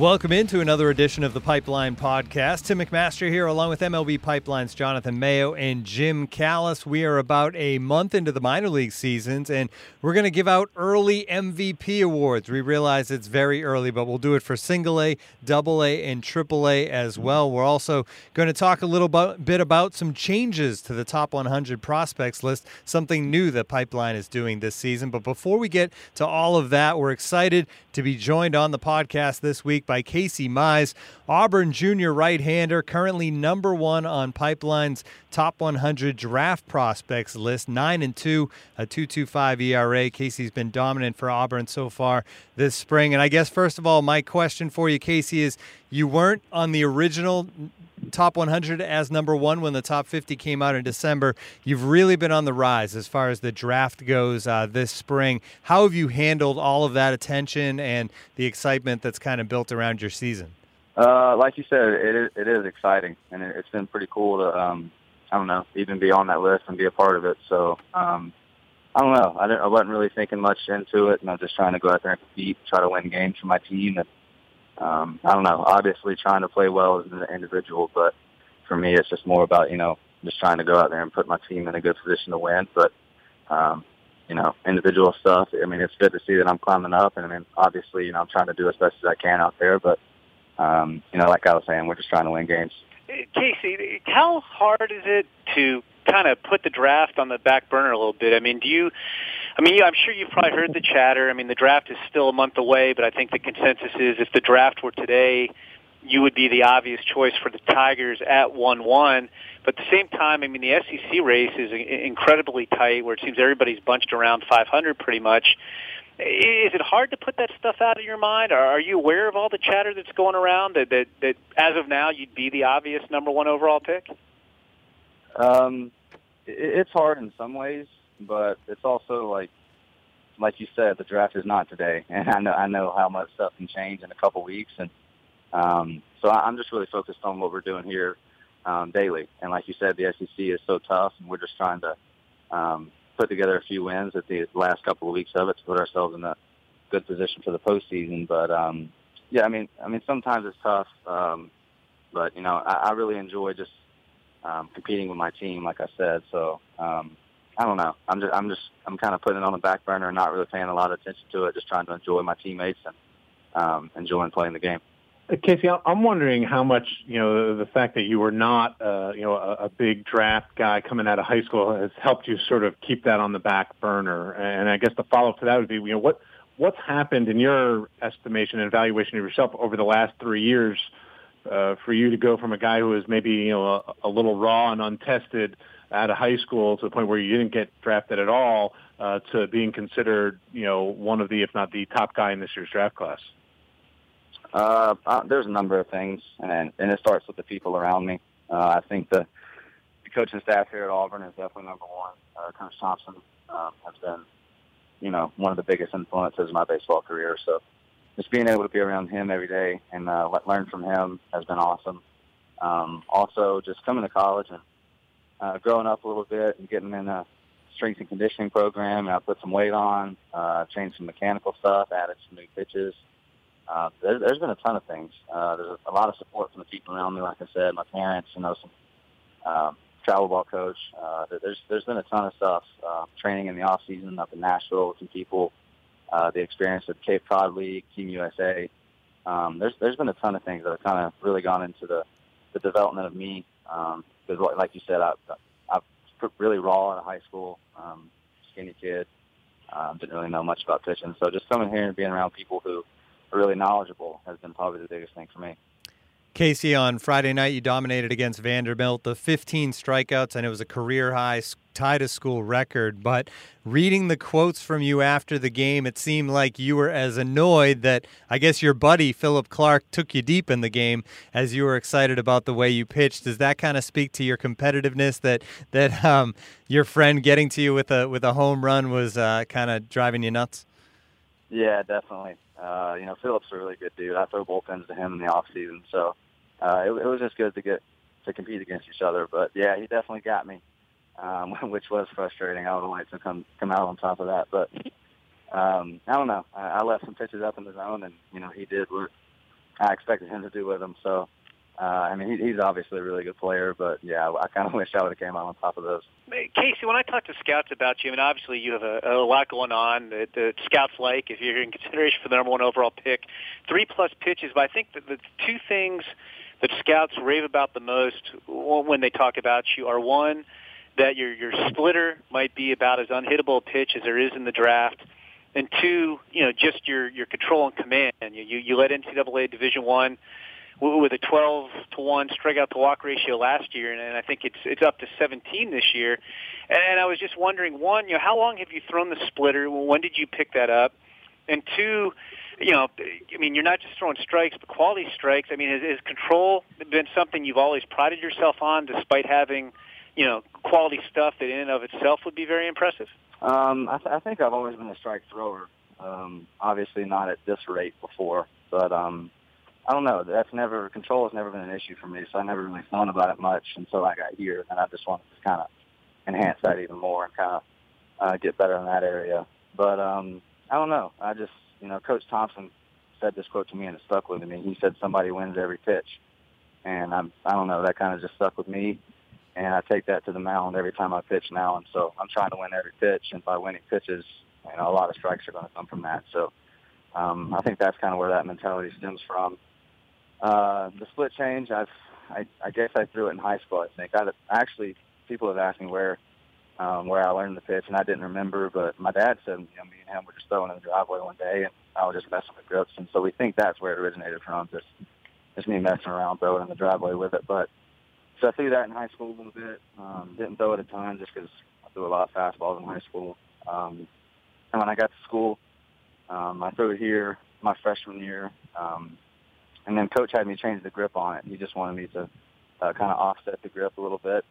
Welcome into another edition of the Pipeline Podcast. Tim McMaster here, along with MLB Pipeline's Jonathan Mayo and Jim Callis. We are about a month into the minor league seasons, and we're going to give out early MVP awards. We realize it's very early, but we'll do it for single A, double A, and triple A as well. We're also going to talk a little bit about some changes to the top 100 prospects list, something new that Pipeline is doing this season. But before we get to all of that, we're excited to be joined on the podcast this week by Casey Mize, Auburn junior right hander, currently number one on Pipeline's top 100 draft prospects list, 9 and 2, a 2.25 ERA. Casey's been dominant for Auburn so far this spring. And I guess, first of all, my question for you, Casey, is you weren't on the original top 100 as number one when the top 50 came out in December. You've really been on the rise as far as the draft goes uh, this spring. How have you handled all of that attention and the excitement that's kind of built around your season? Uh, like you said, it is, it is exciting, and it, has been pretty cool to, um, I don't know, even be on that list and be a part of it. So, um, I don't know. I, didn't, I wasn't really thinking much into it, and I was just trying to go out there and compete, try to win games for my team, and um, I don't know. Obviously, trying to play well as an individual, but for me, it's just more about you know just trying to go out there and put my team in a good position to win. But um, you know, individual stuff. I mean, it's good to see that I'm climbing up, and I mean, obviously, you know, I'm trying to do as best as I can out there. But um, you know, like I was saying, we're just trying to win games. Casey, how hard is it to kind of put the draft on the back burner a little bit? I mean, do you I mean, I'm sure you've probably heard the chatter. I mean, the draft is still a month away, but I think the consensus is if the draft were today, you would be the obvious choice for the Tigers at 1-1. But at the same time, I mean, the SEC race is incredibly tight where it seems everybody's bunched around 500 pretty much. Is it hard to put that stuff out of your mind? Are you aware of all the chatter that's going around that, that, that as of now you'd be the obvious number one overall pick? Um, it's hard in some ways but it's also like like you said, the draft is not today, and I know I know how much stuff can change in a couple weeks, and um, so I'm just really focused on what we're doing here um, daily. And like you said, the SEC is so tough, and we're just trying to um, put together a few wins at the last couple of weeks of it to put ourselves in a good position for the postseason. But um, yeah, I mean, I mean, sometimes it's tough, um, but you know, I, I really enjoy just um, competing with my team, like I said. So um, I don't know. I'm just I'm just I'm kind of putting it on the back burner and not really paying a lot of attention to it. Just trying to enjoy my teammates and um, enjoying playing the game. Uh, Casey, I'm wondering how much you know the fact that you were not uh, you know a, a big draft guy coming out of high school has helped you sort of keep that on the back burner. And I guess the follow up to that would be you know what what's happened in your estimation and evaluation of yourself over the last three years uh, for you to go from a guy who was maybe you know a, a little raw and untested out of high school to the point where you didn't get drafted at all uh, to being considered, you know, one of the, if not the top guy in this year's draft class? Uh, uh, there's a number of things, and and it starts with the people around me. Uh, I think the, the coaching staff here at Auburn is definitely number one. Uh, Coach Thompson um, has been, you know, one of the biggest influences in my baseball career. So just being able to be around him every day and uh, learn from him has been awesome. Um, also, just coming to college and uh, growing up a little bit and getting in a strength and conditioning program. And I put some weight on, uh, changed some mechanical stuff, added some new pitches. Uh, there, there's been a ton of things. Uh, there's a, lot of support from the people around me. Like I said, my parents, you know, some um, travel ball coach. Uh, there's there's been a ton of stuff. Uh, training in the off season up in Nashville with some people. Uh, the experience with Cape Cod League, Team USA. Um, there's there's been a ton of things that have kind of really gone into the the development of me. Um, because like you said, I I was really raw of high school, um, skinny kid. Um, didn't really know much about pitching, so just coming here and being around people who are really knowledgeable has been probably the biggest thing for me. Casey, on Friday night, you dominated against Vanderbilt. The 15 strikeouts, and it was a career high, tied a school record. But reading the quotes from you after the game, it seemed like you were as annoyed that I guess your buddy Philip Clarke took you deep in the game as you were excited about the way you pitched. Does that kind of speak to your competitiveness that that um, your friend getting to you with a with a home run was uh, kind of driving you nuts? Yeah, definitely. Uh, you know, Phillips is a really good dude. I throw bullpens to him in the off season, so uh, it, it was just good to get to compete against each other. But yeah, he definitely got me, um, which was frustrating. I would have liked to come come out on top of that, but um, I don't know. I, I left some pitches up in the zone, and you know he did what I expected him to do with them. So uh, I mean, he, he's obviously a really good player, but yeah, I kind of wish I would have came out on top of those. Casey, when I talk to scouts about you, I mean, obviously you have a, a lot going on that the scouts like if you're in consideration for the number one overall pick. Three plus pitches, but I think that the two things that scouts rave about the most when they talk about you are one, that your your splitter might be about as unhittable a pitch as there is in the draft, and two, you know, just your your control and command. You you, you led NCAA Division One with a 12 to 1 strikeout to walk ratio last year, and I think it's it's up to 17 this year. And I was just wondering, one, you know, how long have you thrown the splitter? When did you pick that up? And two, you know, I mean, you're not just throwing strikes, but quality strikes. I mean, has, has control been something you've always prided yourself on, despite having, you know, quality stuff that in and of itself would be very impressive? Um, I, th- I think I've always been a strike thrower. Um, obviously, not at this rate before, but um, I don't know. That's never control has never been an issue for me, so I never really thought about it much until I got here, and I just wanted to kind of enhance that even more and kind of uh, get better in that area. But um, I don't know. I just you know, Coach Thompson said this quote to me and it stuck with me. He said somebody wins every pitch, and I'm I don't know. That kind of just stuck with me, and I take that to the mound every time I pitch now, and so I'm trying to win every pitch, and by winning pitches, you know, a lot of strikes are going to come from that. So um, I think that's kind of where that mentality stems from. Uh, the split change, I've, I, I guess I threw it in high school. I think I actually people have asked me where um, where I learned the pitch, and I didn't remember. But my dad said, you know, me and him were just throwing in the driveway one day, and I was just messing with grips, and so we think that's where it originated from. Just just me messing around, throwing in the driveway with it. But so I threw that in high school a little bit. Um, didn't throw it a ton just because I threw a lot of fastballs in high school. Um, and when I got to school, um, I threw it here my freshman year. Um, and then coach had me change the grip on it. He just wanted me to uh, kind of offset the grip a little bit.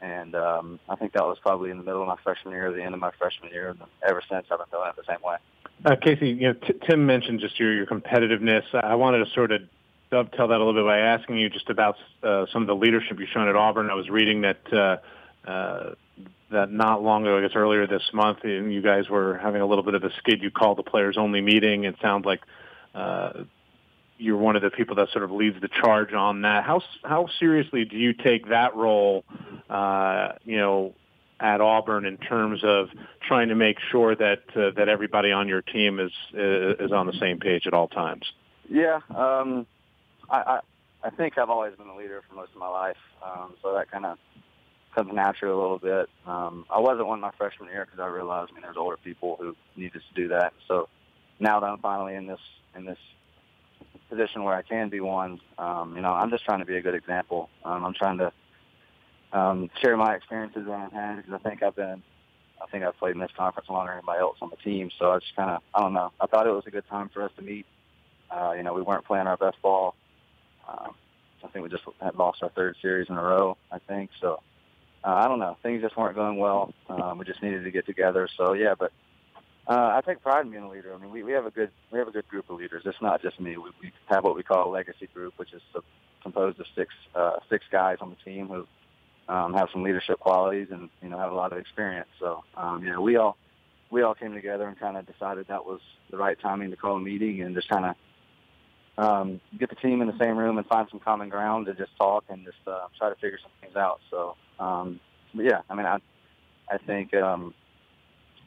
And um, I think that was probably in the middle of my freshman year, the end of my freshman year. And ever since, I've been doing it the same way. Uh, Casey, you know, T- Tim mentioned just your, your competitiveness. I wanted to sort of dovetail that a little bit by asking you just about uh, some of the leadership you've shown at Auburn. I was reading that uh, uh, that not long ago, I guess earlier this month, you guys were having a little bit of a skid. You called the players only meeting. It sounds like uh, you're one of the people that sort of leads the charge on that. How how seriously do you take that role? Uh, you know, at Auburn in terms of trying to make sure that uh, that everybody on your team is is on the same page at all times. Yeah, um, I, I I think I've always been a leader for most of my life, um, so that kind of comes naturally a little bit. Um, I wasn't one my freshman year because I realized I mean there's older people who needed to do that. So now that I'm finally in this in this position where I can be one, um, you know, I'm just trying to be a good example. Um, I'm trying to um, share my experiences that I've had because I think I've been, I think I've played in this conference longer than anybody else on the team. So I just kind of, I don't know. I thought it was a good time for us to meet. Uh, you know, we weren't playing our best ball. Um, I think we just had lost our third series in a row. I think so. Uh, I don't know. Things just weren't going well. Um, we just needed to get together. So yeah, but uh, I take pride in being a leader. I mean, we, we have a good we have a good group of leaders. It's not just me. We, we have what we call a legacy group, which is composed of six uh, six guys on the team who um, have some leadership qualities and you know have a lot of experience. So um, yeah, we all we all came together and kind of decided that was the right timing to call a meeting and just kind of um, get the team in the same room and find some common ground to just talk and just uh, try to figure some things out. So Um, yeah, I mean, I I think um,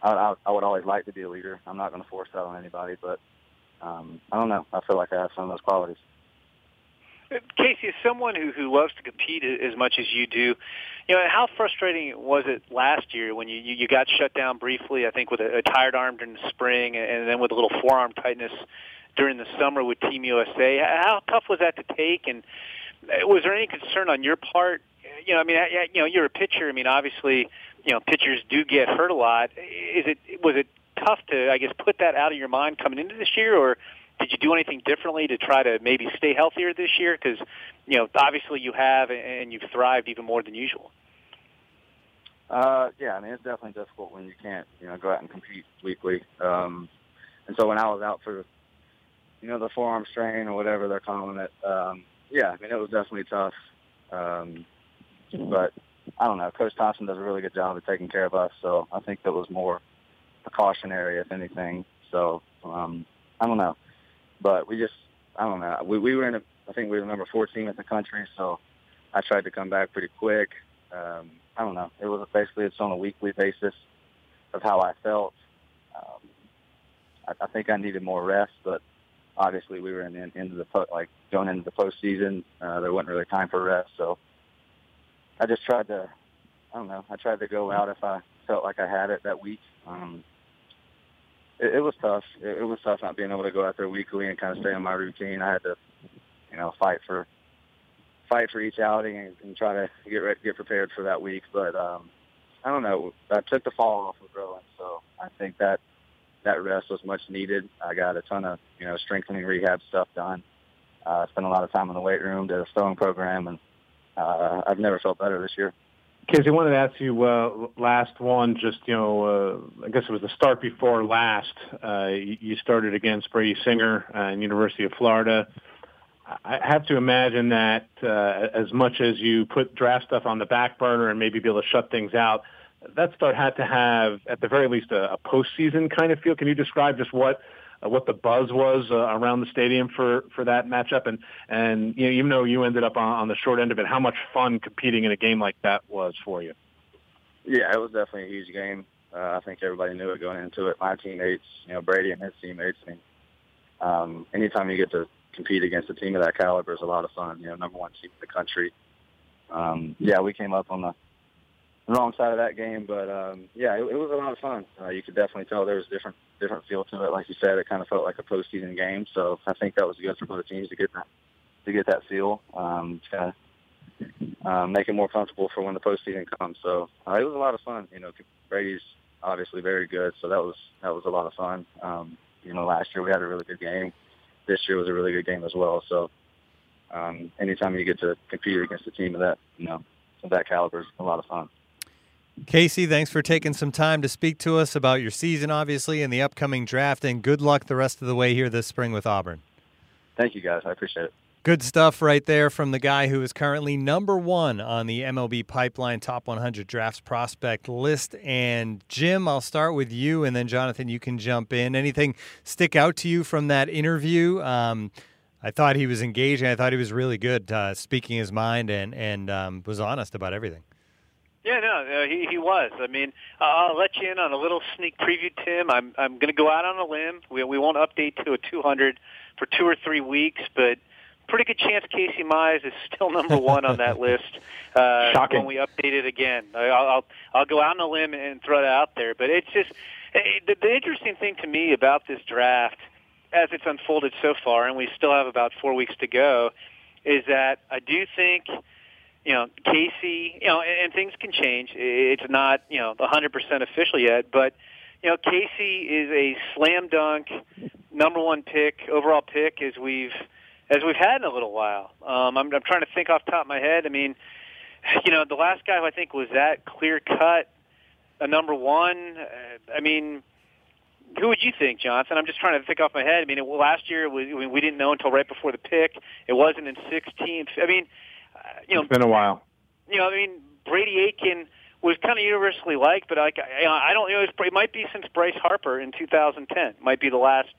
I, I, I would always like to be a leader. I'm not going to force that on anybody, but um, I don't know. I feel like I have some of those qualities. Casey, as someone who who loves to compete as much as you do, you know how frustrating was it last year when you you got shut down briefly? I think with a, a tired arm during the spring, and then with a little forearm tightness during the summer with Team USA. How tough was that to take? And was there any concern on your part? You know, I mean, you know, you're a pitcher. I mean, obviously, you know, pitchers do get hurt a lot. Is it was it tough to, I guess, put that out of your mind coming into this year, or did you do anything differently to try to maybe stay healthier this year? Because, you know, obviously you have, and you've thrived even more than usual. Uh, yeah, I mean, it's definitely difficult when you can't, you know, go out and compete weekly. Um, and so when I was out for, you know, the forearm strain or whatever they're calling it, um, yeah, I mean, it was definitely tough. Um, but I don't know. Coach Thompson does a really good job of taking care of us, so I think that was more precautionary, if anything. So um, I don't know, but we just I don't know. We we were in a I think we were number 14 in the country, so I tried to come back pretty quick. Um, I don't know. It was basically it's on a weekly basis of how I felt. Um, I, I think I needed more rest, but obviously we were in the end of the like going into the postseason. Uh, there wasn't really time for rest, so I just tried to. I don't know. I tried to go out if I felt like I had it that week. Um, it, it was tough. It, it was tough not being able to go out there weekly and kind of stay on my routine. I had to, you know, fight for fight for each outing and, and try to get ready, get prepared for that week. But um, I don't know. I took the fall off of growing, so I think that that rest was much needed. I got a ton of you know strengthening rehab stuff done. Uh, spent a lot of time in the weight room, did a throwing program, and uh, I've never felt better this year. Casey, I wanted to ask you uh, last one. Just you know, uh, I guess it was the start before last. Uh, you started against Brady Singer uh, in University of Florida. I have to imagine that uh, as much as you put draft stuff on the back burner and maybe be able to shut things out, that start had to have at the very least a, a postseason kind of feel. Can you describe just what uh, what the buzz was uh, around the stadium for for that matchup, and and you know, even though you ended up on, on the short end of it, how much fun competing in a game like that was for you? Yeah, it was definitely a huge game. Uh, I think everybody knew it going into it. My teammates, you know, Brady and his teammates. I mean, um, anytime you get to compete against a team of that caliber is a lot of fun. You know, number one team in the country. Um, yeah, we came up on the wrong side of that game. But um, yeah, it, it was a lot of fun. Uh, you could definitely tell there was different different feel to it. Like you said, it kind of felt like a postseason game. So I think that was good for both teams to get that to get that feel. Um, kind of um, make it more comfortable for when the postseason comes. So uh, it was a lot of fun. You know, Brady's obviously very good, so that was that was a lot of fun. Um, you know, last year we had a really good game. This year was a really good game as well. So um, anytime you get to compete against a team of that, you know, of that caliber is a lot of fun. Casey, thanks for taking some time to speak to us about your season, obviously, and the upcoming draft, and good luck the rest of the way here this spring with Auburn. Thank you, guys. I appreciate it. Good stuff right there from the guy who is currently number one on the MLB Pipeline Top 100 Drafts Prospect list. And Jim, I'll start with you, and then Jonathan, you can jump in. Anything stick out to you from that interview? Um, I thought he was engaging. I thought he was really good, uh, speaking his mind, and and um, was honest about everything. Yeah, no, uh, he he was. I mean, uh, I'll let you in on a little sneak preview, Tim. I'm I'm going to go out on a limb. We we won't update to a 200 for two or three weeks, but pretty good chance Casey Mize is still number one on that list uh, Shocking. when we update it again. I'll, I'll I'll go out on a limb and throw it out there, but it's just the, the interesting thing to me about this draft, as it's unfolded so far, and we still have about four weeks to go, is that I do think you know, Casey, you know, and, and things can change. It's not, you know, 100% official yet, but, you know, Casey is a slam dunk number one pick, overall pick as we've, as we've had in a little while. Um, I'm, I'm trying to think off the top of my head. I mean, you know, the last guy who I think was that clear cut a number one. Uh, I mean, who would you think, Jonathan? I'm just trying to think off my head. I mean, it, last year we, we didn't know until right before the pick. It wasn't in 16th. I mean, you know, it's been a while. You know, I mean, Brady Aiken was kind of universally liked, but like, I, I don't you know. It might be since Bryce Harper in 2010. Might be the last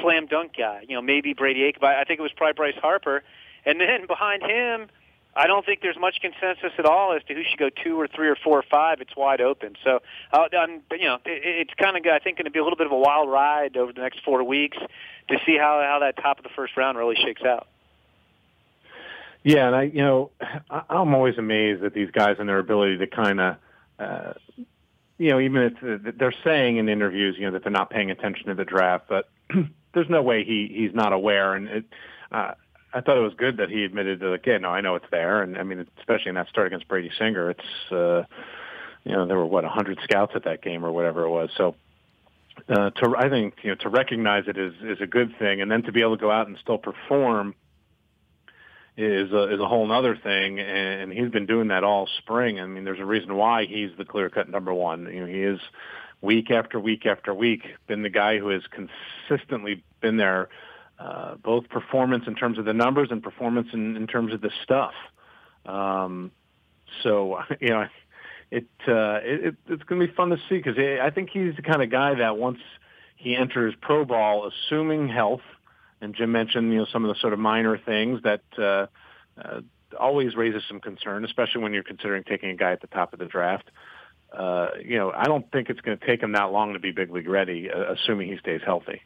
slam dunk guy. You know, maybe Brady Aiken, but I think it was probably Bryce Harper. And then behind him, I don't think there's much consensus at all as to who should go two or three or four or five. It's wide open. So, uh, I'm, you know, it, it's kind of I think going to be a little bit of a wild ride over the next four weeks to see how how that top of the first round really shakes out. Yeah, and I, you know, I, I'm always amazed at these guys and their ability to kind of, uh, you know, even if they're saying in interviews, you know, that they're not paying attention to the draft, but there's no way he he's not aware. And it, uh, I thought it was good that he admitted that, like, yeah, no, I know it's there. And I mean, especially in that start against Brady Singer, it's, uh, you know, there were what 100 scouts at that game or whatever it was. So. Uh, to I think you know to recognize it is is a good thing, and then to be able to go out and still perform is a, is a whole other thing, and he's been doing that all spring. I mean, there's a reason why he's the clear cut number one. You know, he is week after week after week been the guy who has consistently been there uh, both performance in terms of the numbers and performance in, in terms of the stuff. Um, so you know, it, uh, it it's going to be fun to see because I think he's the kind of guy that once he enters pro ball, assuming health, and Jim mentioned you know some of the sort of minor things that uh, uh, always raises some concern, especially when you're considering taking a guy at the top of the draft. Uh, you know, I don't think it's going to take him that long to be big league ready, uh, assuming he stays healthy.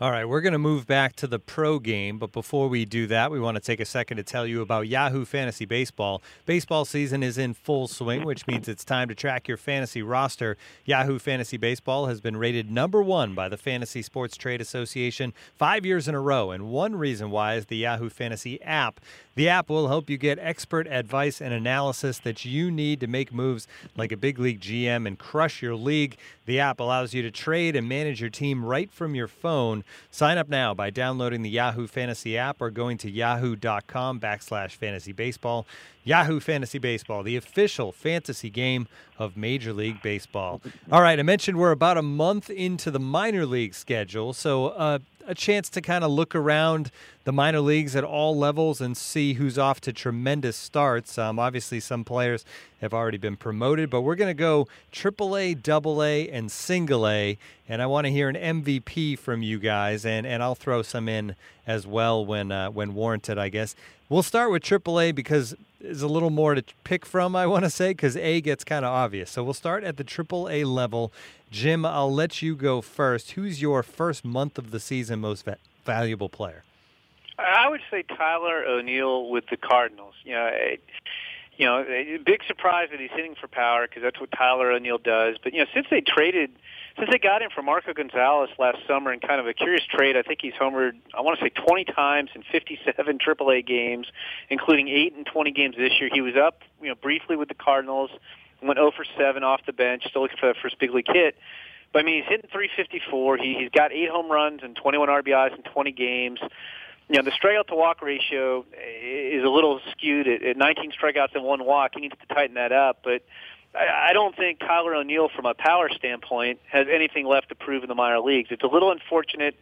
All right, we're going to move back to the pro game, but before we do that, we want to take a second to tell you about Yahoo Fantasy Baseball. Baseball season is in full swing, which means it's time to track your fantasy roster. Yahoo Fantasy Baseball has been rated number one by the Fantasy Sports Trade Association five years in a row, and one reason why is the Yahoo Fantasy app. The app will help you get expert advice and analysis that you need to make moves like a big league GM and crush your league. The app allows you to trade and manage your team right from your phone. Sign up now by downloading the Yahoo Fantasy app or going to yahoo.com backslash fantasy baseball. Yahoo Fantasy Baseball, the official fantasy game of Major League Baseball. All right, I mentioned we're about a month into the minor league schedule, so uh, a chance to kind of look around the minor leagues at all levels and see who's off to tremendous starts. Um, obviously, some players have already been promoted, but we're going to go AAA, AA, and Single A, and I want to hear an MVP from you guys, and, and I'll throw some in as well when uh, when warranted, I guess. We'll start with AAA because there's a little more to pick from, I want to say, because A gets kind of obvious. So we'll start at the AAA level. Jim, I'll let you go first. Who's your first month of the season most va- valuable player? I would say Tyler O'Neill with the Cardinals. You know, it, you know, big surprise that he's hitting for power because that's what Tyler O'Neill does. But you know, since they traded, since they got him for Marco Gonzales last summer in kind of a curious trade, I think he's homered. I want to say 20 times in 57 AAA games, including eight and 20 games this year. He was up, you know, briefly with the Cardinals, went 0 for 7 off the bench, still looking for that first big league hit. But I mean, he's hitting 354. He, he's got eight home runs and 21 RBIs in 20 games you know, the strikeout to walk ratio is a little skewed at, at 19 strikeouts and one walk. He needs to tighten that up, but I, I don't think Tyler O'Neill, from a power standpoint, has anything left to prove in the minor leagues. It's a little unfortunate.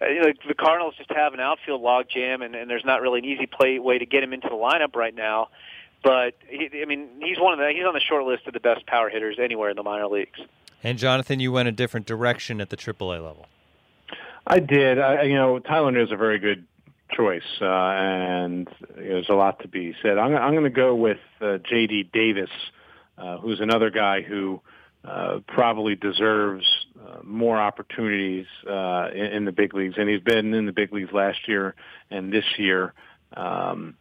Uh, you know, the Cardinals just have an outfield logjam, and, and there's not really an easy play way to get him into the lineup right now. But he, I mean, he's one of the he's on the short list of the best power hitters anywhere in the minor leagues. And Jonathan, you went a different direction at the AAA level. I did. I, you know, Tyler is a very good choice, uh, and there's a lot to be said. I'm, I'm going to go with uh, J.D. Davis, uh, who's another guy who uh, probably deserves uh, more opportunities uh, in, in the big leagues, and he's been in the big leagues last year and this year. Um,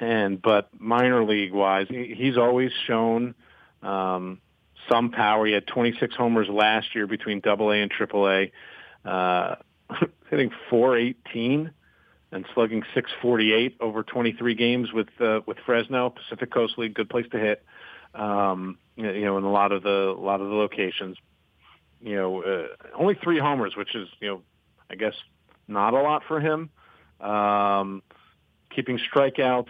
and but minor league wise, he, he's always shown um, some power. He had 26 homers last year between Double A AA and Triple A, hitting 418 and slugging 648 over 23 games with uh, with Fresno Pacific Coast League. Good place to hit. Um, you know, in a lot of the a lot of the locations. You know, uh, only three homers, which is you know, I guess not a lot for him. Um, keeping strikeouts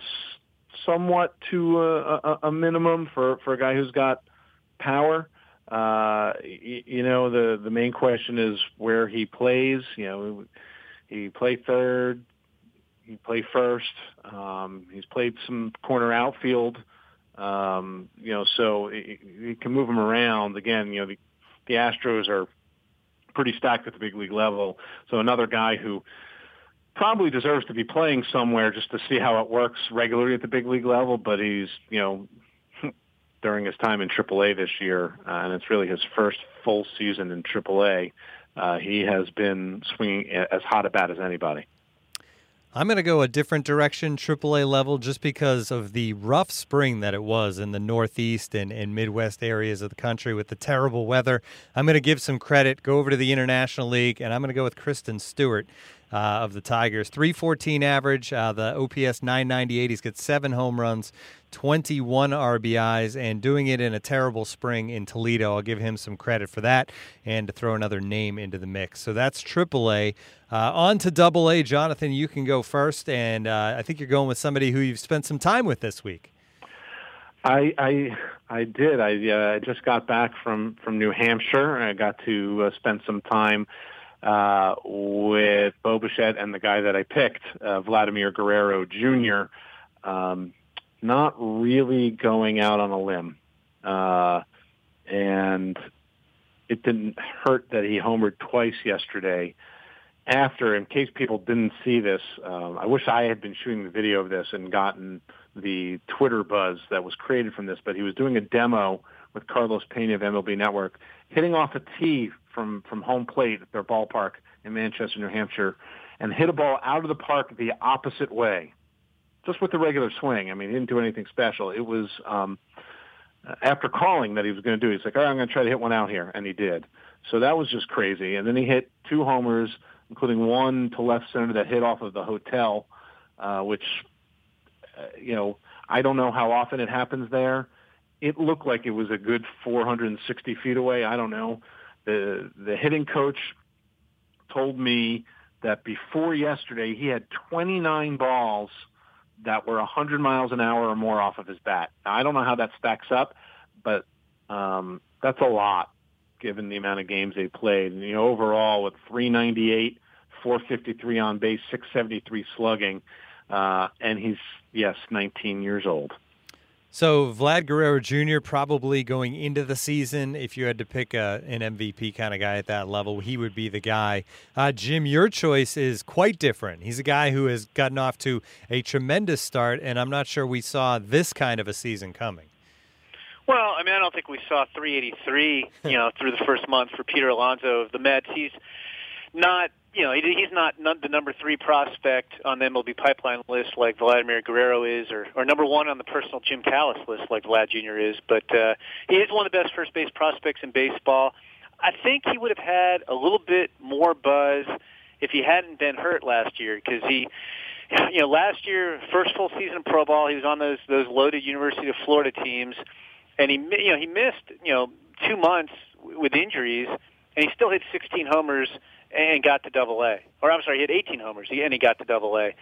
somewhat to a, a, a minimum for for a guy who's got power. Uh, you, you know, the the main question is where he plays. You know, he played third, he played first. Um, he's played some corner outfield. Um, you know, so he can move him around. Again, you know, the, the Astros are pretty stacked at the big league level. So another guy who probably deserves to be playing somewhere just to see how it works regularly at the big league level. But he's, you know, during his time in AAA this year, uh, and it's really his first full season in AAA. Uh, he has been swinging as hot a bat as anybody. I'm going to go a different direction, AAA level, just because of the rough spring that it was in the Northeast and, and Midwest areas of the country with the terrible weather. I'm going to give some credit, go over to the International League, and I'm going to go with Christin Stewart uh, of the Tigers. 314 average, uh, the OPS 998. He's got seven home runs, 21 RBIs, and doing it in a terrible spring in Toledo. I'll give him some credit for that and to throw another name into the mix. So that's AAA. Uh, on to Double A. Jonathan, you can go first, and uh, I think you're going with somebody who you've spent some time with this week. I I I did. I uh, just got back from from New Hampshire. I got to uh, spend some time uh, with Bo Bichette and the guy that I picked, uh, Vladimir Guerrero Jr. Um, not really going out on a limb, uh, and it didn't hurt that he homered twice yesterday. After, in case people didn't see this, um, I wish I had been shooting the video of this and gotten the Twitter buzz that was created from this. But he was doing a demo with Carlos Pena of MLB Network, hitting off a tee from from home plate at their ballpark in Manchester, New Hampshire, and hit a ball out of the park the opposite way, just with the regular swing. I mean, he didn't do anything special. It was um, after calling that he was going to do. He's like, "All right, I'm going to try to hit one out here," and he did. So that was just crazy. And then he hit two homers, including one to left center that hit off of the hotel, uh, which uh, you know I don't know how often it happens there. It looked like it was a good 460 feet away. I don't know the the hitting coach told me that before yesterday he had 29 balls that were 100 miles an hour or more off of his bat. Now, I don't know how that stacks up, but um, that's a lot given the amount of games they played. And, you know, overall with 398, 453 on base, 673 slugging, uh, and he's yes, 19 years old. So Vlad Guerrero Jr. probably going into the season, if you had to pick a, an MVP kind of guy at that level, he would be the guy. Uh, Jim, your choice is quite different. He's a guy who has gotten off to a tremendous start, and I'm not sure we saw this kind of a season coming. Well, I mean, I don't think we saw 383, you know, through the first month for Peter Alonso of the Mets. He's not you know, he's not the number three prospect on the MLB pipeline list like Vladimir Guerrero is, or, or number one on the personal Jim Callis list like Vlad Jr. is. But uh, he is one of the best first base prospects in baseball. I think he would have had a little bit more buzz if he hadn't been hurt last year because he, you know, last year first full season of pro ball, he was on those those loaded University of Florida teams, and he you know he missed you know two months with injuries, and he still hit 16 homers and got to Double A. Or I'm sorry, he had 18 homers and he got to Double A.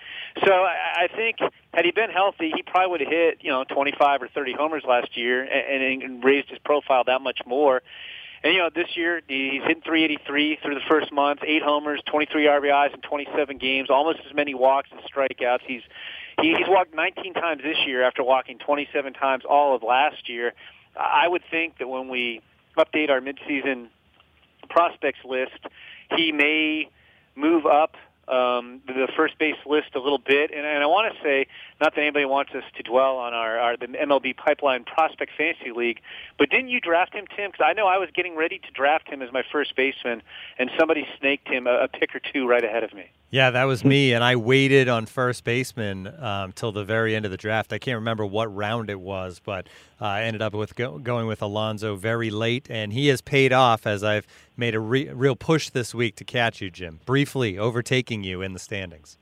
So I think had he been healthy, he probably would have hit you know 25 or 30 homers last year and, raised his profile that much more. And you know, this year he's hitting 383 through the first month, eight homers, 23 RBIs in 27 games, almost as many walks and strikeouts. He's he, he's walked 19 times this year after walking 27 times all of last year. I would think that when we update our midseason prospects list, he may move up um, the first base list a little bit. And, and I want to say, not that anybody wants us to dwell on our, our the MLB Pipeline Prospect Fantasy League, but didn't you draft him, Tim? Because I know I was getting ready to draft him as my first baseman, and somebody snaked him a, a pick or two right ahead of me. Yeah, that was me, and I waited on first baseman um, till the very end of the draft. I can't remember what round it was, but uh, I ended up with go- going with Alonso very late, and he has paid off as I've made a re- real push this week to catch you, Jim. Briefly overtaking you in the standings.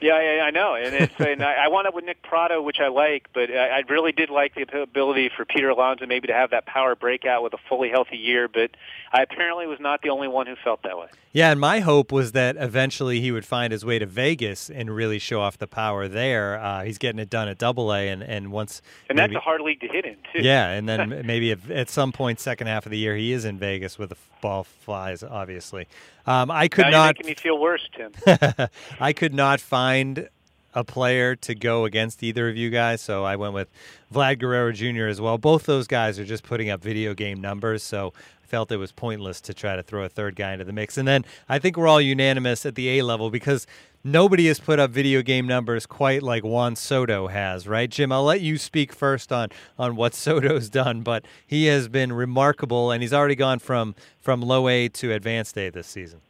Yeah, yeah, I know, and it's and I, I wound up with Nick Pratto, which I like, but I, I really did like the ability for Peter Alonso maybe to have that power breakout with a fully healthy year. But I apparently was not the only one who felt that way. Yeah, and my hope was that eventually he would find his way to Vegas and really show off the power there. Uh, he's getting it done at Double A, and and once and maybe, that's a hard league to hit in too. Yeah, and then maybe if, at some point, second half of the year, he is in Vegas with the ball flies. Obviously, um, I could not. making me feel worse, Tim. I could not find a player to go against either of you guys, so I went with Vlad Guerrero Jr. as well. Both those guys are just putting up video game numbers, so felt it was pointless to try to throw a third guy into the mix. And then I think we're all unanimous at the A level because nobody has put up video game numbers quite like Juan Soto has, right? Jim, I'll let you speak first on on what Soto's done, but he has been remarkable and he's already gone from from low A to advanced A this season.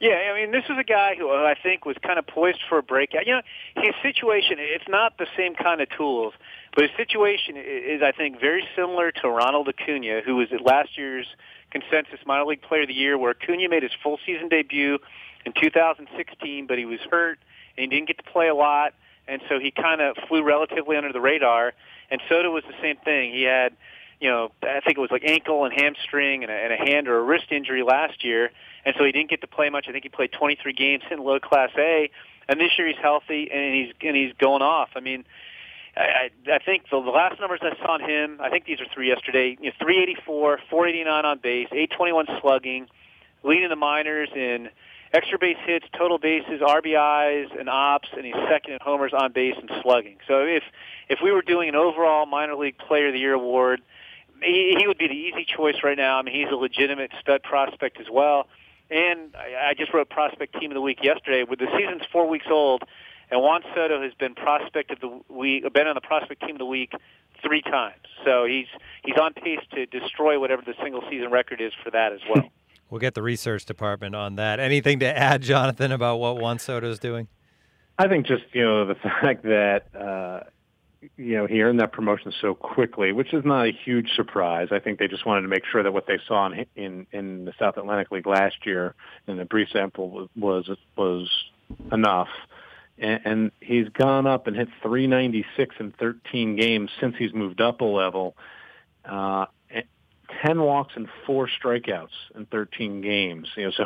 Yeah, I mean, this is a guy who I think was kind of poised for a breakout. You know, his situation, it's not the same kind of tools, but his situation is, I think, very similar to Ronald Acuna, who was at last year's consensus minor league player of the year, where Acuna made his full season debut in 2016, but he was hurt and he didn't get to play a lot, and so he kind of flew relatively under the radar. And Soto was the same thing. He had, you know, I think it was like ankle and hamstring and a, and a hand or a wrist injury last year, and so he didn't get to play much. I think he played 23 games in low Class A, and this year he's healthy and he's and he's going off. I mean. I, I think the, the last numbers I saw on him, I think these are three yesterday. You know, 384, 489 on base, 821 slugging, leading the minors in extra base hits, total bases, RBIs, and ops, and he's second in homers on base and slugging. So if if we were doing an overall minor league player of the year award, he, he would be the easy choice right now. I mean, he's a legitimate stud prospect as well. And I, I just wrote prospect team of the week yesterday. With the season's four weeks old, and Juan Soto has been prospect of the week, been on the prospect team of the week three times. So he's he's on pace to destroy whatever the single season record is for that as well. We'll get the research department on that. Anything to add, Jonathan, about what Juan Soto is doing? I think just you know the fact that uh, you know he earned that promotion so quickly, which is not a huge surprise. I think they just wanted to make sure that what they saw in in, in the South Atlantic League last year in the brief sample was was enough. And, and he's gone up and hit 396 in 13 games since he's moved up a level. Uh, 10 walks and four strikeouts in 13 games. You know, so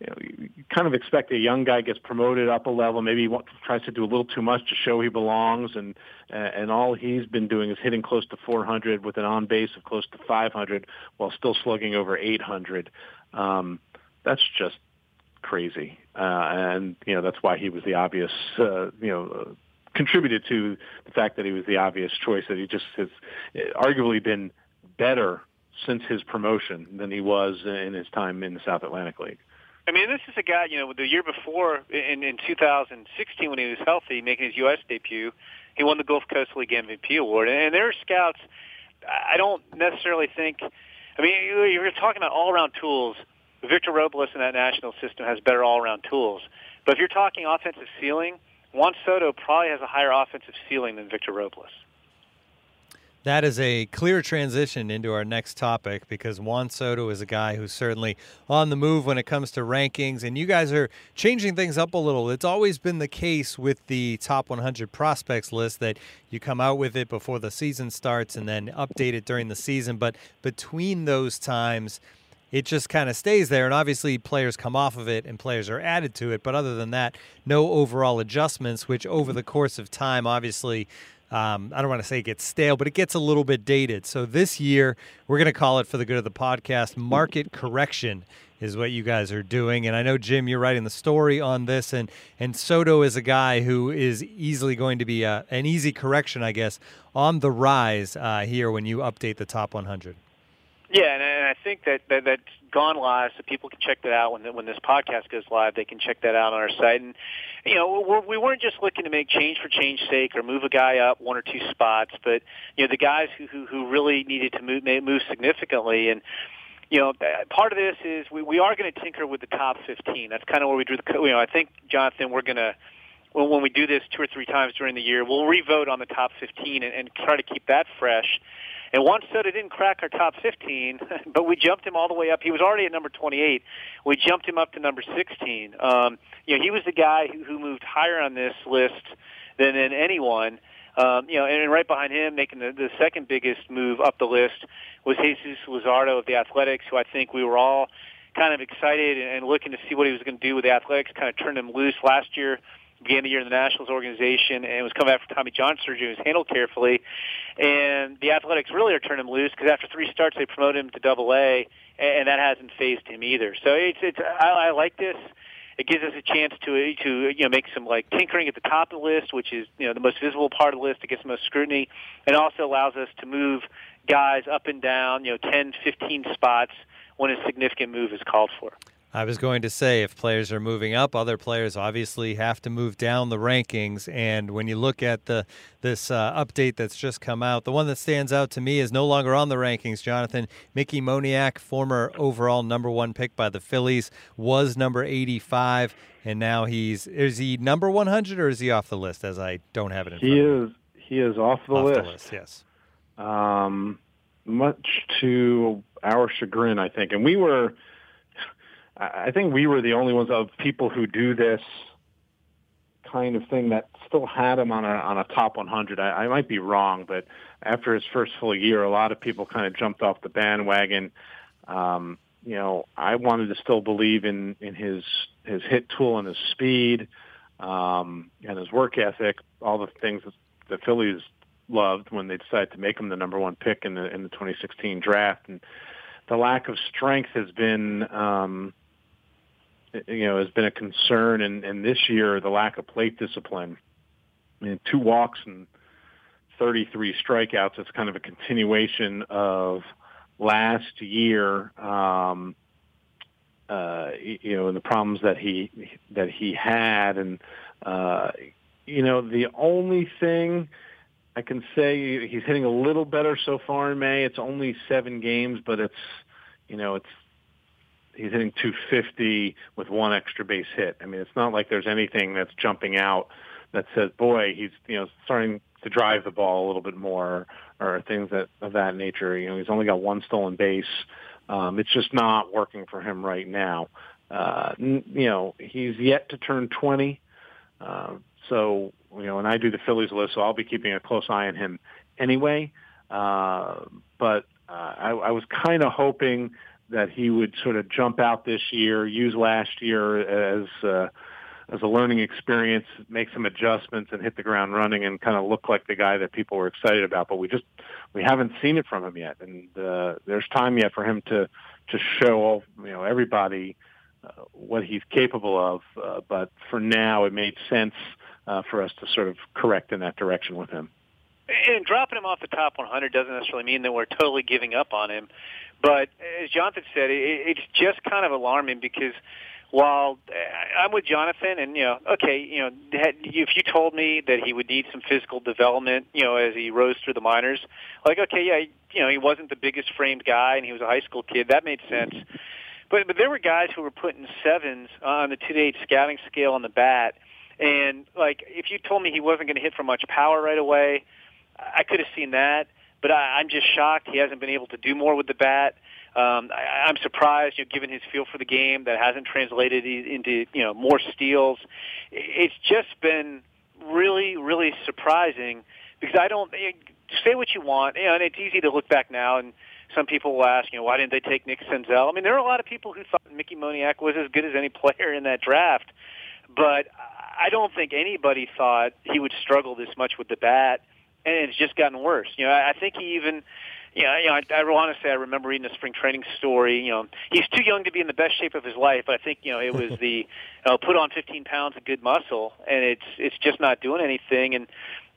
you, know, you kind of expect a young guy gets promoted up a level, maybe he wants, tries to do a little too much to show he belongs, and and all he's been doing is hitting close to 400 with an on base of close to 500 while still slugging over 800. Um, that's just crazy, uh, and you know that's why he was the obvious, uh, you know. Uh, contributed to the fact that he was the obvious choice that he just has arguably been better since his promotion than he was in his time in the South Atlantic League. I mean, this is a guy, you know, the year before in, in 2016 when he was healthy, making his U.S. debut, he won the Gulf Coast League MVP award. And there are scouts, I don't necessarily think, I mean, you're talking about all-around tools. Victor Robles in that national system has better all-around tools. But if you're talking offensive ceiling, Juan Soto probably has a higher offensive ceiling than Victor Robles. That is a clear transition into our next topic because Juan Soto is a guy who's certainly on the move when it comes to rankings, and you guys are changing things up a little. It's always been the case with the top 100 prospects list that you come out with it before the season starts and then update it during the season. But between those times, it just kind of stays there. And obviously, players come off of it and players are added to it. But other than that, no overall adjustments, which over the course of time, obviously, um, I don't want to say it gets stale, but it gets a little bit dated. So this year, we're going to call it for the good of the podcast market correction is what you guys are doing. And I know Jim, you're writing the story on this, and and Soto is a guy who is easily going to be a, an easy correction, I guess, on the rise uh, here when you update the top 100. Yeah, and, I think that, that that's gone live, so people can check that out when when this podcast goes live. They can check that out on our site. And you know, we're, we weren't just looking to make change for change sake or move a guy up one or two spots, but you know, the guys who who, who really needed to move move significantly and. You know, part of this is we, we are going to tinker with the top 15. That's kind of where we drew the. You know, I think Jonathan, we're going to when, when we do this two or three times during the year, we'll revote on the top 15 and, and try to keep that fresh. And Juan Soto didn't crack our top 15, but we jumped him all the way up. He was already at number 28. We jumped him up to number 16. Um, you know, he was the guy who, who moved higher on this list than, than anyone. Um, you know, and right behind him, making the, the second biggest move up the list was Jesus Luzardo of the Athletics, who I think we were all kind of excited and looking to see what he was going to do with the Athletics. Kind of turned him loose last year began the year in the Nationals organization and was coming after Tommy John surgery. was handled carefully, and the Athletics really are turning him loose because after three starts they promoted him to Double A, and that hasn't fazed him either. So it's it's I, I like this. It gives us a chance to to you know make some like tinkering at the top of the list, which is you know the most visible part of the list. It gets the most scrutiny, and also allows us to move guys up and down, you know, 10, 15 spots when a significant move is called for. I was going to say if players are moving up, other players obviously have to move down the rankings. And when you look at the this uh, update that's just come out, the one that stands out to me is no longer on the rankings. Jonathan Mickey Moniak, former overall number one pick by the Phillies, was number 85, and now he's is he number 100 or is he off the list? As I don't have it in he front is he is off the off list. The list yes. Um, much to our chagrin, I think, and we were I think we were the only ones of people who do this kind of thing that still had him on a on a top 100. I, I might be wrong, but after his first full year, a lot of people kind of jumped off the bandwagon. Um, you know, I wanted to still believe in in his his hit tool and his speed um, and his work ethic, all the things that the Phillies loved when they decided to make him the number one pick in the in the 2016 draft. And the lack of strength has been um, you know, has been a concern. And, and this year, the lack of plate discipline. I mean, two walks and 33 strikeouts. It's kind of a continuation of last year. Um, uh, you know, and the problems that he that he had, and uh, you know, the only thing I can say he's hitting a little better so far in May. It's only seven games, but it's you know, it's he's hitting 250 with one extra base hit. I mean, it's not like there's anything that's jumping out that says, "Boy, he's you know starting to drive the ball a little bit more," or things that of that nature. You know, he's only got one stolen base. Um, it's just not working for him right now. Uh, you know, he's yet to turn 20. Uh, so, you know, and I do the Phillies list, so I'll be keeping a close eye on him anyway. Uh, but uh, I, I was kind of hoping that he would sort of jump out this year, use last year as uh, as a learning experience, make some adjustments, and hit the ground running, and kind of look like the guy that people were excited about. But we just we haven't seen it from him yet, and uh, there's time yet for him to to show all, you know everybody uh, what he's capable of. Uh, but for now, it made sense uh, for us to sort of correct in that direction with him. And dropping him off the top 100 doesn't necessarily mean that we're totally giving up on him. But as Jonathan said, it, it's just kind of alarming because while uh, I'm with Jonathan, and you know, okay, you know, if you told me that he would need some physical development, you know, as he rose through the minors, like, okay, yeah, you know, he wasn't the biggest framed guy, and he was a high school kid, that made sense. But but there were guys who were putting sevens on the two to eight scouting scale on the bat, and like if you told me he wasn't going to hit for much power right away, I could have seen that but I, I'm just shocked he hasn't been able to do more with the bat. Um, I, I'm surprised, you know, given his feel for the game, that hasn't translated into you know more steals. It's just been really, really surprising because I don't know, say what you want, you know, and it's easy to look back now and some people will ask, you know, why didn't they take Nick Senzel? I mean, there are a lot of people who thought Mickey Moniak was as good as any player in that draft, but I don't think anybody thought he would struggle this much with the bat and it's just gotten worse. You know, I, I think he even. You know, you know, I, I want to say I remember reading a spring training story. You know, he's too young to be in the best shape of his life, but I think you know it was the know, put on 15 pounds of good muscle, and it's it's just not doing anything. And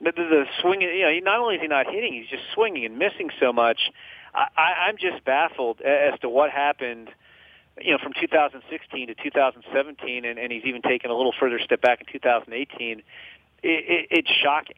the, the, the swing, you know, not only is he not hitting, he's just swinging and missing so much. I, I, I'm just baffled as to what happened you know, from 2016 to 2017, and, and he's even taken a little further step back in 2018. It, it, it's shocking.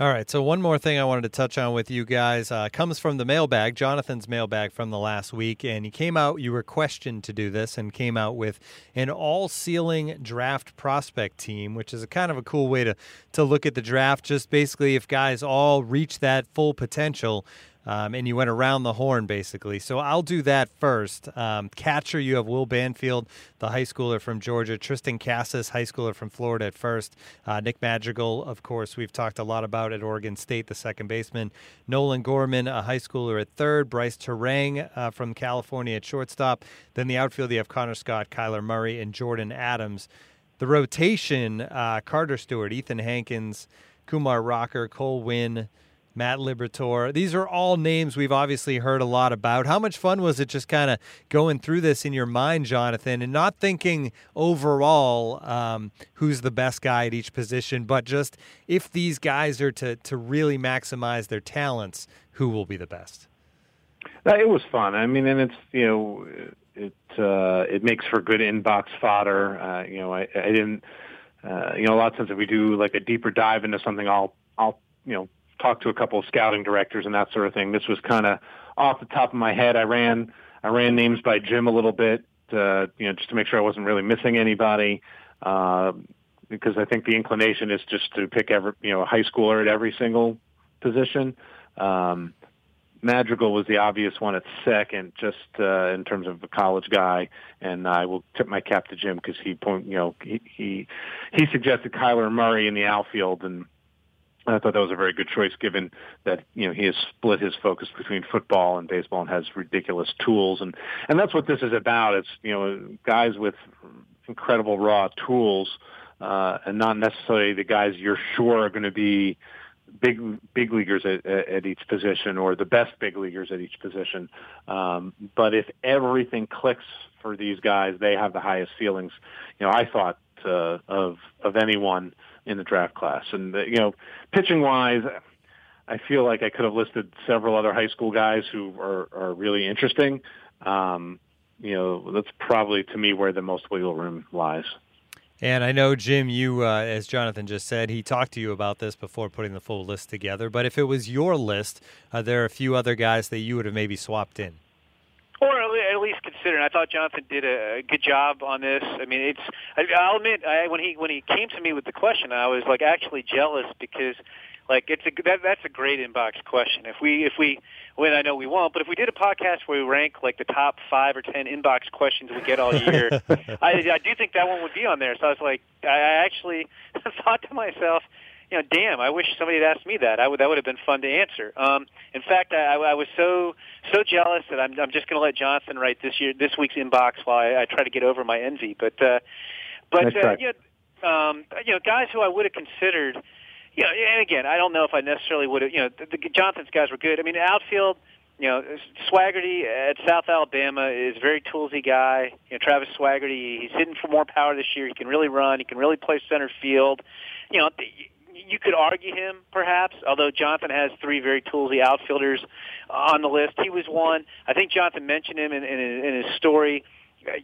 All right. So one more thing I wanted to touch on with you guys uh, comes from the mailbag, Jonathan's mailbag from the last week, and he came out. You were questioned to do this, and came out with an all-ceiling draft prospect team, which is a kind of a cool way to to look at the draft. Just basically, if guys all reach that full potential, um, and you went around the horn basically. So I'll do that first. Um, catcher, you have Will Banfield, the high schooler from Georgia, Tristan Casas, high schooler from Florida at first, uh, Nick Madrigal, of course, we've talked a lot about at Oregon State, the second baseman, Nolan Gorman, a high schooler at third, Brice Turang uh, from California at shortstop. Then the outfield, you have Connor Scott, Kyler Murray, and Jordan Adams. The rotation, uh, Carter Stewart, Ethan Hankins, Kumar Rocker, Cole Winn. Matt Liberatore. These are all names we've obviously heard a lot about. How much fun was it just kind of going through this in your mind, Jonathan, and not thinking overall um, who's the best guy at each position, but just if these guys are to, to really maximize their talents, who will be the best? It was fun. I mean, and it's you know, it uh, it makes for good inbox fodder. Uh, you know, I, I didn't. Uh, you know, a lot of times if we do like a deeper dive into something, I'll I'll you know talk to a couple of scouting directors and that sort of thing. This was kind of off the top of my head. I ran I ran names by Jim a little bit, uh, you know, just to make sure I wasn't really missing anybody. Uh, because I think the inclination is just to pick every, you know, a high schooler at every single position. Um, Madrigal was the obvious one at second, just uh, in terms of a college guy, and I will tip my cap to Jim because he point, you know, he he he suggested Kyler Murray in the outfield, and I thought that was a very good choice, given that you know he has split his focus between football and baseball and has ridiculous tools, and and that's what this is about. It's you know guys with incredible raw tools, uh, and not necessarily the guys you're sure are going to be big big leaguers at, at each position or the best big leaguers at each position. Um, but if everything clicks for these guys, they have the highest ceilings. You know, I thought uh, of of anyone in the draft class. And, uh, you know, pitching wise, I feel like I could have listed several other high school guys who are, are really interesting. Um, you know, that's probably to me where the most wiggle room lies. And I know, Jim, you, uh, as Jonathan just said, he talked to you about this before putting the full list together. But if it was your list, there are a few other guys that you would have maybe swapped in at least considering. I thought Jonathan did a good job on this. I mean, it's. I, I'll admit, I, when he when he came to me with the question, I was like actually jealous because, like, it's a that, that's a great inbox question. If we if we when I know we won't, but if we did a podcast where we rank like the top five or ten inbox questions we get all year, I, I do think that one would be on there. So I was like, I actually thought to myself you know, damn, I wish somebody had asked me that. I would that would have been fun to answer. Um, in fact, I, I was so so jealous that I'm I'm just going to let Jonathan write this year this week's inbox while I, I try to get over my envy. But uh, but uh, right. you know, um, you know, guys who I would have considered. You know, and again, I don't know if I necessarily would have. You know, the, the Jonathan's guys were good. I mean, outfield you know, Swaggerty at South Alabama is a very toolsy guy. You know, Travis Swaggerty, he's hitting for more power this year. He can really run. He can really play center field. You know, you could argue him perhaps, although Jonathan has three very toolsy outfielders on the list. He was one. I think Jonathan mentioned him in, in, in his story.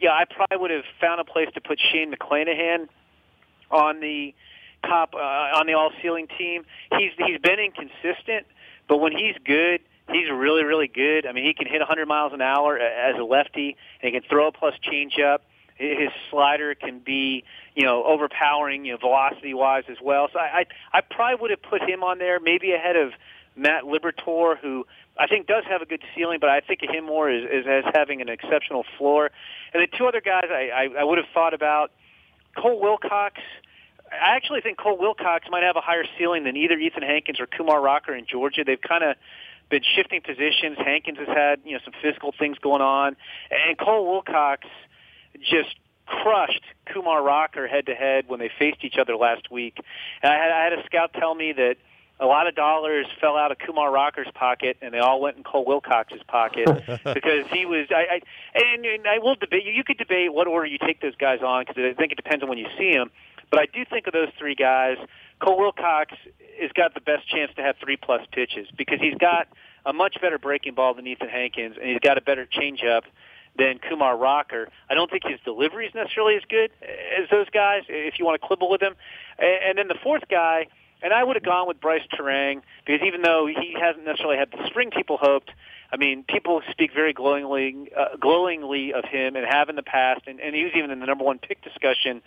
Yeah, I probably would have found a place to put Shane McClanahan on the top uh, on the all ceiling team. He's he's been inconsistent, but when he's good, he's really really good. I mean, he can hit 100 miles an hour as a lefty, and he can throw a plus changeup his slider can be, you know, overpowering, you know, velocity wise as well. So I, I, I probably would have put him on there, maybe ahead of Matt Liberatore, who I think does have a good ceiling, but I think of him more as, as, as having an exceptional floor. And the two other guys I, I, I would have thought about, Cole Wilcox. I actually think Cole Wilcox might have a higher ceiling than either Ethan Hankins or Kumar Rocker in Georgia. They've kind of been shifting positions. Hankins has had you know some physical things going on, and Cole Wilcox just crushed Kumar Rocker head to head when they faced each other last week. And I had, I had a scout tell me that a lot of dollars fell out of Kumar Rocker's pocket, and they all went in Cole Wilcox's pocket because he was. I, I and, and I will debate. You you could debate what order you take those guys on because I think it depends on when you see them. But I do think of those three guys. Cole Wilcox has got the best chance to have three plus pitches because he's got a much better breaking ball than Ethan Hankins, and he's got a better changeup than Kumar Rocker. I don't think his delivery is necessarily as good as those guys. If you want to quibble with him, and then the fourth guy, and I would have gone with Brice Turang because even though he hasn't necessarily had the spring people hoped, I mean, people speak very glowingly, uh, glowingly of him and have in the past, and, and he was even in the number one pick discussion,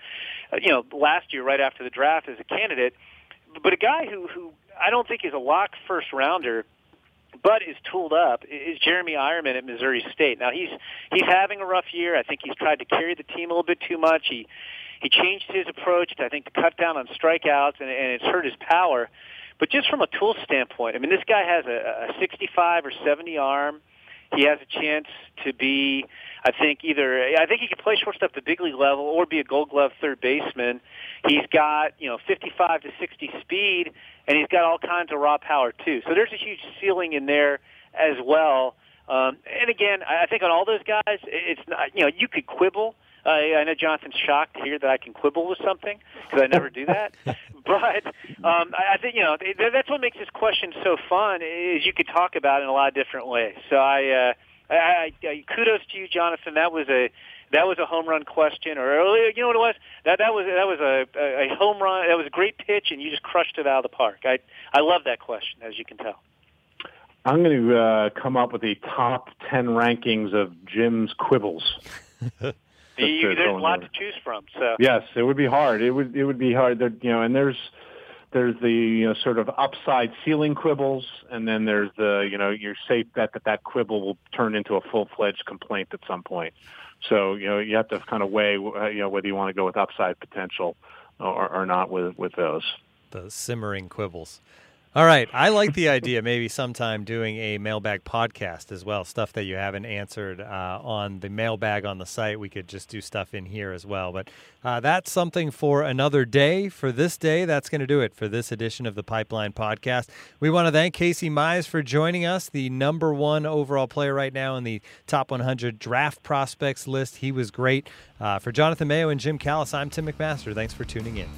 uh, you know, last year right after the draft as a candidate. But a guy who who I don't think is a lock first rounder but is tooled up is Jeremy Eierman at Missouri State. Now he's he's having a rough year. I think he's tried to carry the team a little bit too much. He he changed his approach to I think to cut down on strikeouts and, and it's hurt his power. But just from a tool standpoint, I mean this guy has a, a 65 or 70 arm. He has a chance to be, I think, either I think he can play shortstop at the big league level or be a Gold Glove third baseman. He's got you know 55 to 60 speed, and he's got all kinds of raw power too. So there's a huge ceiling in there as well. Um, and again, I think on all those guys, it's not you know you could quibble I, I know Jonathan's shocked to hear that I can quibble with something because I never do that. but um, I, I think you know that's what makes this question so fun is you could talk about it in a lot of different ways. So I, uh, I, I kudos to you, Jonathan. That was a that was a home run question, or you know what it was? That that was that was a, a home run. That was a great pitch, and you just crushed it out of the park. I I love that question, as you can tell. I'm going to uh, come up with the top ten rankings of Jim's quibbles. you, there's a lot to choose from. So yes, it would be hard. It would it would be hard. There, you know, and there's there's the you know, sort of upside ceiling quibbles, and then there's the you know your safe bet that that quibble will turn into a full fledged complaint at some point. So you know you have to kind of weigh uh, you know whether you want to go with upside potential or, or not with with those. The simmering quibbles. All right. I like the idea maybe sometime doing a mailbag podcast as well. Stuff that you haven't answered uh, on the mailbag on the site. We could just do stuff in here as well. But uh, that's something for another day. For this day, that's going to do it for this edition of the Pipeline Podcast. We want to thank Casey Mize for joining us, the number one overall player right now in the top 100 draft prospects list. He was great. Uh, for Jonathan Mayo and Jim Callis, I'm Tim McMaster. Thanks for tuning in.